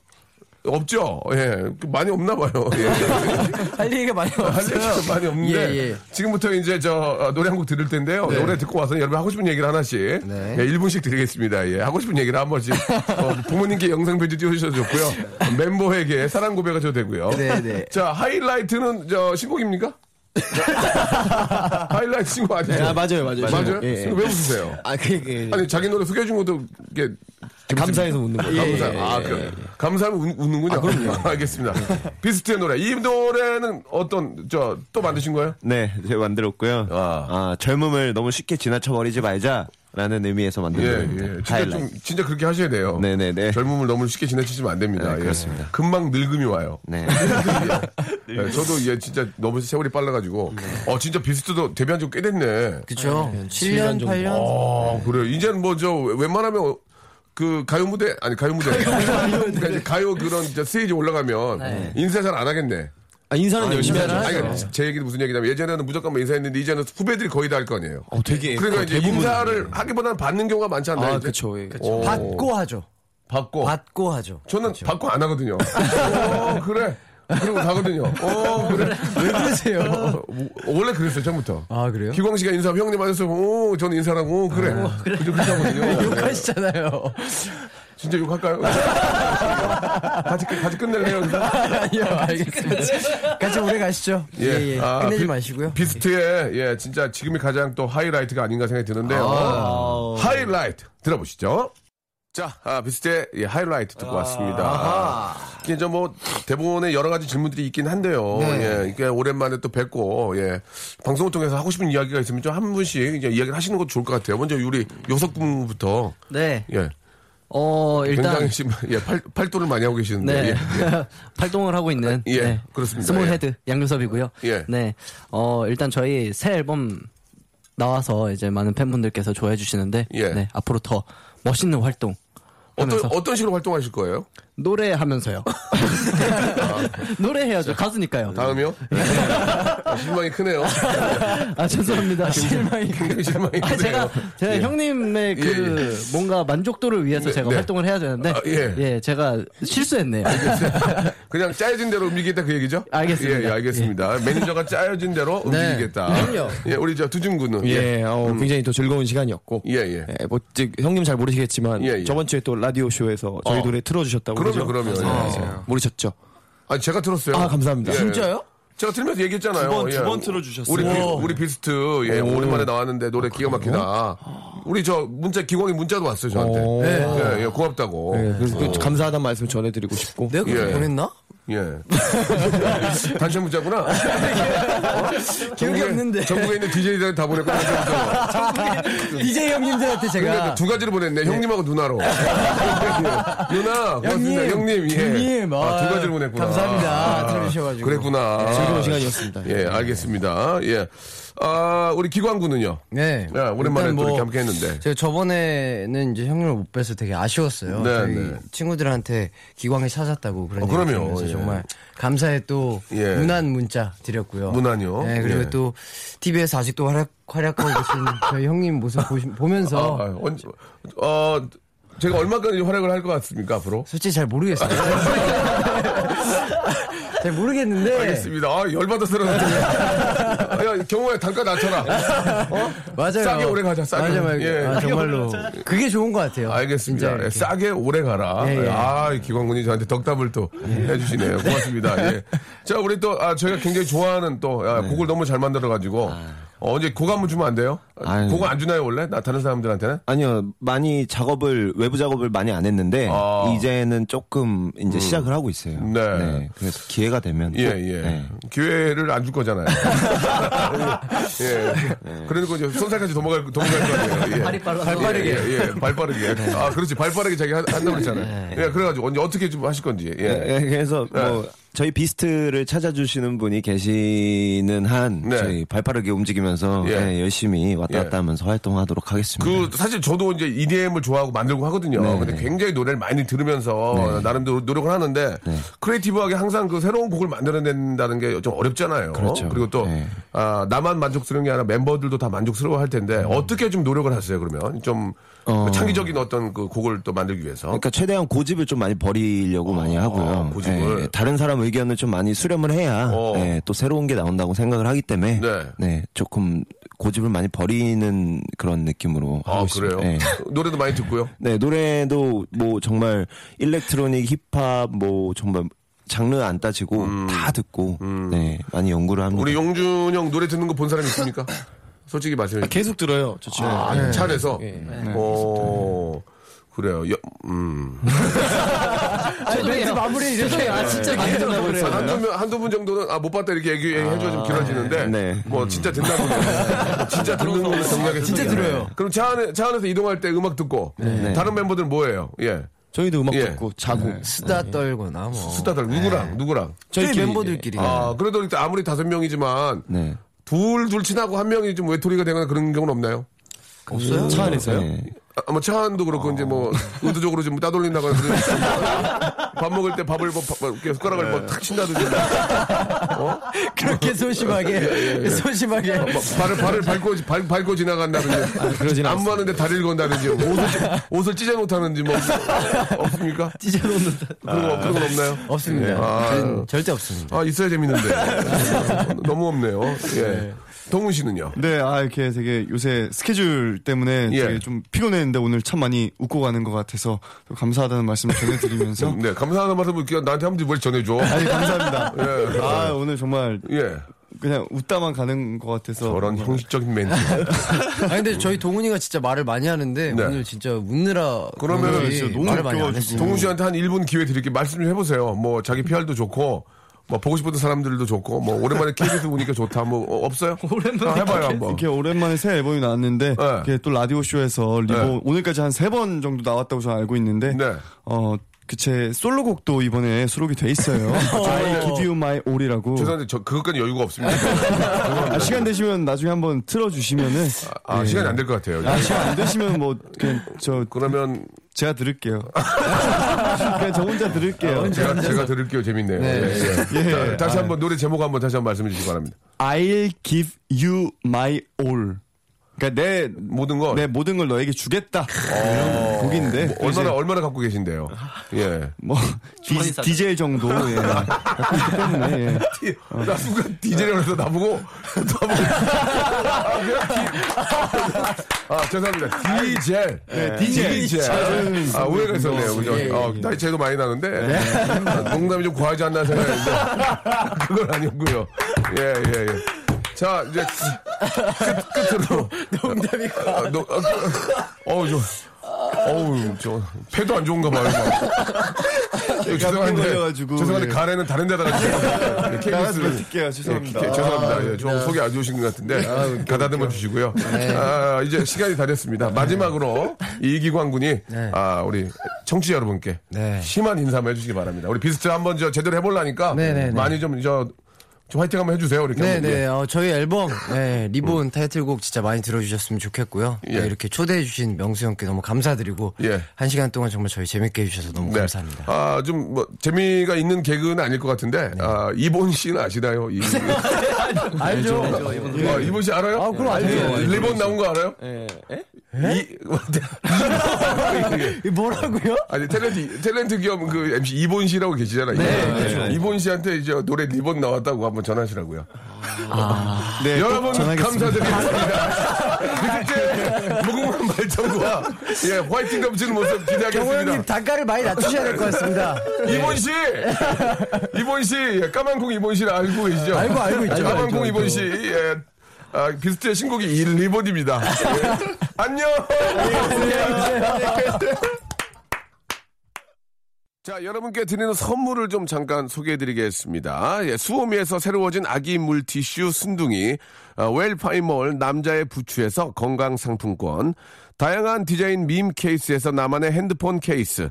없죠? 예. 많이 없나 봐요. 예. *laughs* 할 얘기가 많이 할 없어요. 얘기가 많이 없는데. 예, 예. 지금부터 이제 저 어, 노래 한 곡 들을 텐데요. 노래 듣고 와서 여러분 하고 싶은 얘기를 하나씩. 네. 예, 1분씩 드리겠습니다. 예. 하고 싶은 얘기를 한 번씩. *laughs* 어, 부모님께 영상 편지 띄워주셔도 좋고요. 멤버에게 사랑 고백하셔도 되고요. 네, 네. 자, 하이라이트는 저 신곡입니까? *laughs* 하이라이트 신곡 아니죠? 아, 맞아요, 맞아요. 맞아요? 예, 예. 왜 웃으세요? 아, 그게 아니, 자기 노래 소개해준 것도 이게 감사해서 웃는 거예요. 감사. 예, 아, 예, 그, 예. 감사하면 웃, 웃는군요. *laughs* 알겠습니다. 비스트의 노래. 이 노래는 어떤, 저, 또 만드신 거예요? 네, 제가 만들었고요. 아. 아, 젊음을 너무 쉽게 지나쳐 버리지 말자 라는 의미에서 만든 예. 예. 진짜 하이라이트. 좀, 진짜 그렇게 하셔야 돼요. 네네네. 젊음을 너무 쉽게 지나치시면 안 됩니다. 네, 예. 그렇습니다. 금방 늙음이 와요. 네. *laughs* 예, 저도 예, 진짜 너무 세월이 빨라가지고. 어, 진짜 비스트도 데뷔한 지 꽤 됐네. 그쵸. 네, 7년, 8년. 어, 그래요. 이제는 뭐, 저, 웬만하면, 어, 그, 가요 무대, 아니, 가요 무대. *laughs* 이제 가요 그런 스테이지 올라가면, 인사 잘 안 하겠네. 아, 인사는 열심히 인사는 하죠. 아니, 제 얘기는 무슨 얘기냐면, 예전에는 무조건 뭐 인사했는데, 이제는 후배들이 거의 다 할 거 아니에요. 어, 되게. 그러니까 이제 대부분. 인사를 하기보다는 받는 경우가 많지 않나요? 아, 이제? 그쵸. 예. 오. 받고 하죠. 받고. 받고 하죠. 저는 받고 안 하거든요. 어, 그래. 그러고 가거든요. 어, 그래. 왜 그러세요? 어, 원래 그랬어요, 처음부터. 아 그래요? 기광 씨가 인사하면 형님 맞았어. 오, 저는 인사라고. 오, 그래. 그래. 그렇게 하거든요. 욕하시잖아요. 진짜 욕할까요? 같이, 끝- 같이 끝낼래요? 아니요, 알겠습니다. 같이 오래 가시죠. 예, 예. 아, 끝내지 비- 마시고요. 비스트의, 예, 진짜 지금이 가장 또 하이라이트가 아닌가 생각이 드는데요. 하이라이트 들어보시죠. 자, 아, 비슷해 예, 하이라이트 듣고 왔습니다. 이게 저뭐 대본에 여러 가지 질문들이 있긴 한데요. 네. 예, 이게 오랜만에 또 뵙고 예, 방송을 통해서 하고 싶은 이야기가 있으면 좀 한 분씩 이제 이야기를 하시는 것도 좋을 것 같아요. 먼저 우리 요섭군부터 네. 예, 어, 일단. 굉장히 지금 예, 팔, 팔도를 많이 하고 계시는데 네. 예, 예. *laughs* 활동을 하고 있는. 예, 네. 그렇습니다. small 예. head 양요섭이고요. 예. 네. 어, 일단 저희 새 앨범 나와서 이제 많은 팬분들께서 좋아해 주시는데. 예. 네. 앞으로 더 멋있는 활동. 어떤 하면서 어떤 식으로 활동하실 거예요? 노래하면서요. *laughs* 노래해야죠. 가수니까요. 다음이요? 아, 실망이 크네요. *laughs* 아, 죄송합니다. 실망이. 굉장히 실망이 크네요. 아, 제가, 제가 예. 형님의 그, 예, 뭔가 만족도를 위해서 네, 제가 네. 활동을 해야 되는데. 아, 예. 제가 실수했네요. 그냥 짜여진 대로 움직이겠다 그 얘기죠? 알겠습니다. 예, 예, 알겠습니다. 매니저가 짜여진 대로 움직이겠다. 그럼요. 예, 우리 저 두준군은 예, 어, 굉장히 또 즐거운 시간이었고. 예, 예. 예, 뭐, 즉, 형님 잘 모르시겠지만, 예, 예. 저번 주에 또 라디오 쇼에서 저희 어. 노래 틀어주셨다고. 그럼요? 그럼요. 네, 예. 모르셨죠? 아, 제가 들었어요. 아, 감사합니다. 예. 진짜요? 제가 들으면서 얘기했잖아요. 두 번, 예. 두번 틀어주셨어요. 우리, 비, 오. 우리 비스트, 예, 오 랜만에 나왔는데 노래 기가 막히다. 우리 저 문자, 기광이 문자도 왔어요, 저한테. 오. 예, 예, 고맙다고. 네, 그래서 그 감사하다는 말씀 전해드리고 싶고. 내가 그렇게 예. 보냈나? 예. *laughs* 단체 문자구나. *laughs* 어? 기억이 없는데. 전국에 있는 DJ들 다 보냈고. DJ 형님들한테 제가 그러니까 두 가지를 보냈네. 형님하고 누나로. *laughs* 누나, 고맙습니다. 형님, 예. 형님, 아, 두 아, 가지를 보냈구나. 감사합니다. 아, 들어주셔가지고. 그랬구나. 즐거운 시간이었습니다. 예, 알겠습니다. 예. 아, 우리 기광군은요? 네. 야, 오랜만에 뭐 이렇게 함께 했는데. 제가 저번에는 이제 형님을 못 뵈서 되게 아쉬웠어요. 네, 네. 친구들한테 기광이 찾았다고 그런 어, 그럼요. 예. 정말 감사의 또 예. 문안 문자 드렸고요. 문안이요? 네, 그리고 예. 또 TV에서 아직도 활약, 활약하고 계신 *laughs* 저희 형님 모습 보면서 아, 언제, 어, 제가 얼마까지 활약을 할 것 같습니까, 앞으로? 솔직히 잘 모르겠어요. *laughs* 잘 모르겠는데 알겠습니다. 아, 열받아서 그러는데. *laughs* 야, 경호야, 단가 낮춰라. 어? 맞아요. 싸게 오래 가자, 싸게. 맞아, 맞아. 예. 아, 정말로 그게 좋은 것 같아요. 알겠습니다. 진짜 예. 싸게 오래 가라. 예, 예. 아, 이 기광군이 저한테 덕담을 또 해주시네요. 고맙습니다. 예. *laughs* 자, 우리 또, 아, 저희가 굉장히 좋아하는 또, 야, 곡을 너무 잘 만들어가지고, 어, 언제 곡 한번 주면 안 돼요? 아유. 곡을 안 주나요, 원래? 나 다른 사람들한테는? 아니요, 많이 작업을, 외부 작업을 많이 안 했는데, 아. 이제는 조금 이제 시작을 하고 있어요. 네. 그래서 기회가 되면. 예, 꼭, 예. 네. 기회를 안 줄 거잖아요. *laughs* 예. 그러니까 이제 손살까지 도망갈, 도망갈 거 아니에요. 예. 발이 빨라서. 발 빠르게. 예, 예, 발 빠르게. 아, 그렇지. 발 빠르게 자기 한- 한다고 그랬잖아요. 예, 그래가지고 언제 어떻게 좀 하실 건지. 예. 예, 그래서 네. 뭐 저희 비스트를 찾아주시는 분이 계시는 한 네. 저희 발빠르게 움직이면서 예. 예, 열심히 왔다 예. 갔다 하면서 활동하도록 하겠습니다. 그 사실 저도 이제 EDM을 좋아하고 만들고 하거든요. 네. 근데 굉장히 노래를 많이 들으면서 네. 나름대로 노력을 하는데 네. 크리에이티브하게 항상 그 새로운 곡을 만들어낸다는 게 좀 어렵잖아요. 그렇죠. 리고또 네. 아, 나만 만족스러운 게 아니라 멤버들도 다 만족스러워 할 텐데 어떻게 좀 노력을 하세요? 그러면 좀 어. 창의적인 어떤 그 곡을 또 만들기 위해서. 그러니까 최대한 고집을 좀 많이 버리려고 많이 하고요. 아, 고집을. 예, 다른 사람 의견을 좀 많이 수렴을 해야 어. 예, 또 새로운 게 나온다고 생각을 하기 때문에 네. 네, 조금 고집을 많이 버리는 그런 느낌으로 아 하고 그래요? 있습니다. 예. 노래도 많이 듣고요. 네, 노래도 뭐 정말 일렉트로닉, 힙합 뭐 정말 장르 안 따지고 다 듣고 네, 많이 연구를 합니다. 음. 우리 용준 형 노래 듣는 거 본 사람 있습니까? 솔직히 말씀해 주세요. 계속 들어요, 저 친구. 아, 차 안에서? 예. 어, 그래요. 여, 음. 멘트 마무리 이렇게 아, 진짜 들어가고 그래요. 한두 분, 한두 분 정도는, 아, 못 봤다 이렇게 얘기해 줘야 좀 길어지는데, 네. 뭐, 진짜 된다 보네. 진짜 듣는 걸로 정리하겠습니다. 진짜 들어요. 그럼 차, 안에, 차 안에서 이동할 때 음악 듣고, 다른 멤버들은 뭐예요? 예. 저희도 음악 예. 듣고 자고. 수다 떨거나 뭐 수다들, 누구랑, 누구랑? 저희 멤버들끼리 아, 그래도 일단 아무리 다섯 명이지만, 네. 둘, 둘 친하고 한 명이 좀 외톨이가 되거나 그런 경우는 없나요? 없어요? 차 안에서요? 네. 아, 뭐 차한도 그렇고 이제 뭐 의도적으로 좀 따돌린다거나 그런 밥 먹을 때 밥을 뭐, 밥- 뭐 이렇게 숟가락을 뭐탁 친다든지 어? 그렇게 소심하게 소심하게 뭐 발을 발을 밟고 발, 밟고 지나간다든지 그러진 안무하는데 다리를 건다든지 옷을 찢- 옷을 찢어 놓다든지 뭐 없습니까? 찢어 놓는 그런 거 그런 건 없나요? 없습니다. 아. 저희는 절대 없습니다. 아 있어야 재밌는데 *laughs* 너무 없네요. 예. 동훈 씨는요? 네, 아, 이렇게 되게 요새 스케줄 때문에 예. 되게 좀 피곤 했는데 오늘 참 많이 웃고 가는 것 같아서 또 감사하다는 말씀을 전해드리면서. *laughs* 네 감사하는 말씀을 나한테 한번 뭘 전해줘. 아니, 감사합니다. *laughs* 예. 아, 오늘 정말 예. 그냥 웃다만 가는 것 같아서 저런 형식적인 멘트. *laughs* 아 근데 저희 동훈이가 진짜 말을 많이 하는데 네. 오늘 진짜 웃느라 그러면 그런지 말을 많이 안 했어요. 동훈 씨한테 한 1분 기회 드릴게요. 말씀 좀 해보세요. 뭐 자기 PR도 좋고 뭐 보고 싶었던 사람들도 좋고 뭐 오랜만에 KBS 보니까 좋다 뭐 어, 없어요? *laughs* 오랜만에 해봐요 한번. 이렇게 오랜만에 새 앨범이 나왔는데 이렇게 또 라디오 쇼에서 리본 네. 오늘까지 한 세 번 정도 나왔다고 저는 알고 있는데 어. 그 제 솔로곡도 이번에 수록이 돼 있어요. *laughs* I Give You My All이라고. 죄송한데 저 그것까지 여유가 없습니다. 아, 시간 되시면 나중에 한번 틀어주시면은. 아, 예. 시간이 안 될 것 같아요. 아, 시간 안 되시면 뭐, 그냥 저. 그러면. 제가 들을게요. *laughs* 그냥 저 혼자 들을게요. 제가, 제가 들을게요. 재밌네요. 네. 예, 예. 예. 자, 다시 아. 한번 노래 제목 한번 다시 한번 말씀해 주시기 바랍니다. I'll give you my all. 그러니까 내 모든 걸, 내 모든 걸 너에게 주겠다. 어, 이런 곡인데. 뭐 얼마나 얼마나 갖고 계신데요? *laughs* 예. 뭐 *laughs* 디, 디젤 정도 예. 갖고 있기 때문에 예. 디- 나 순간 디젤이라고 해서 나보고 나보고. *laughs* 아 죄송합니다. 디젤. 네, 디젤. 디젤. 아 오해가 있었네요. 그죠? 예, 예, 어, 예. 나이 차이도 많이 나는데. 아, 농담이 좀 과하지 않나 생각했는데. 그건 아니었고요. 예 예 예 자 이제 끝, 끝으로 농담이 과 어, 어우 저 어우 저 폐도 안 좋은가 봐요 예, 죄송한데 걸려가지고, 죄송한데 예. 가래는 다른 데다가 예, 나가서 KBS 뵐게요. 죄송합니다. 예, 죄송합니다. 아, 예, 좀 네. 속이 안 좋으신 것 같은데 아, 가다듬어 주시고요. 네. 아, 이제 시간이 다 됐습니다. 마지막으로 이기광 군이 아, 우리 청취자 여러분께 심한 인사 한번 해주시기 바랍니다. 우리 비스트 한번 저 제대로 해보려니까 네, 네, 네. 많이 좀 저 좀 화이팅 한번 해주세요. 이렇게. 네네. 예. 어, 저희 앨범 *laughs* 네, 리본 타이틀곡 진짜 많이 들어주셨으면 좋겠고요. 예. 네, 이렇게 초대해주신 명수 형께 너무 감사드리고 예. 한 시간 동안 정말 저희 재밌게 해주셔서 너무 네. 감사합니다. 아, 좀, 뭐, 재미가 있는 개그는 아닐 것 같은데, 아, 이본 씨는 아시나요? 이, *laughs* 알죠. 아, 이본 씨 알아요? 아, 그럼 알죠. 예, 알죠. 리본 나온 거 알아요? 예. 이, *laughs* 이 뭐라고요? 아니, 탤런트, 탤런트 겸그 MC 이본 씨라고 계시잖아요. 네, 이본. 그렇죠. 이본 씨한테 이제 노래 리본 나왔다고 한번 전하시라고요. 네, 여러분. 감사드립니다. 그때 무궁한 발전과 예, 화이팅 넘치는 모습 기대하겠습니다. 단가를 많이 낮추셔야 될 것 같습니다. *laughs* 이본 씨! 이본 씨, 예, 까만콩 이본 씨를 알고 계시죠? 알고, 알고 있죠. 까만콩 이본. 씨, 예. 아, 비스트의 신곡이 이 리본입니다. 예. 안녕! 자, 여러분께 드리는 선물을 좀 잠깐 소개해 드리겠습니다. 예, 수오미에서 새로워진 아기 물티슈 순둥이, 어, 웰파이몰 남자의 부추에서 건강상품권, 다양한 디자인 밈 케이스에서 나만의 핸드폰 케이스,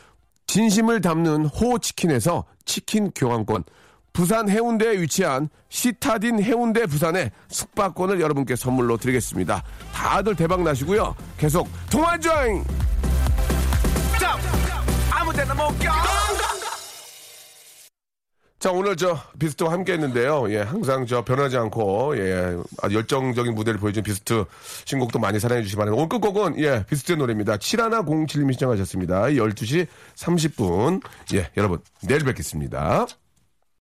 진심을 담는 호치킨에서 치킨 교환권, 부산 해운대에 위치한 시타딘 해운대 부산의 숙박권을 여러분께 선물로 드리겠습니다. 다들 대박 나시고요. 계속 통화 조잉! 아무 데나 못 가. 자, 오늘 저 비스트와 함께 했는데요. 예, 항상 저 변하지 않고, 예, 아주 열정적인 무대를 보여준 비스트 신곡도 많이 사랑해 주시기 바랍니다. 오늘 끝곡은, 예, 비스트의 노래입니다. 7107님이 시청하셨습니다. 12시 30분. 예, 여러분, 내일 뵙겠습니다.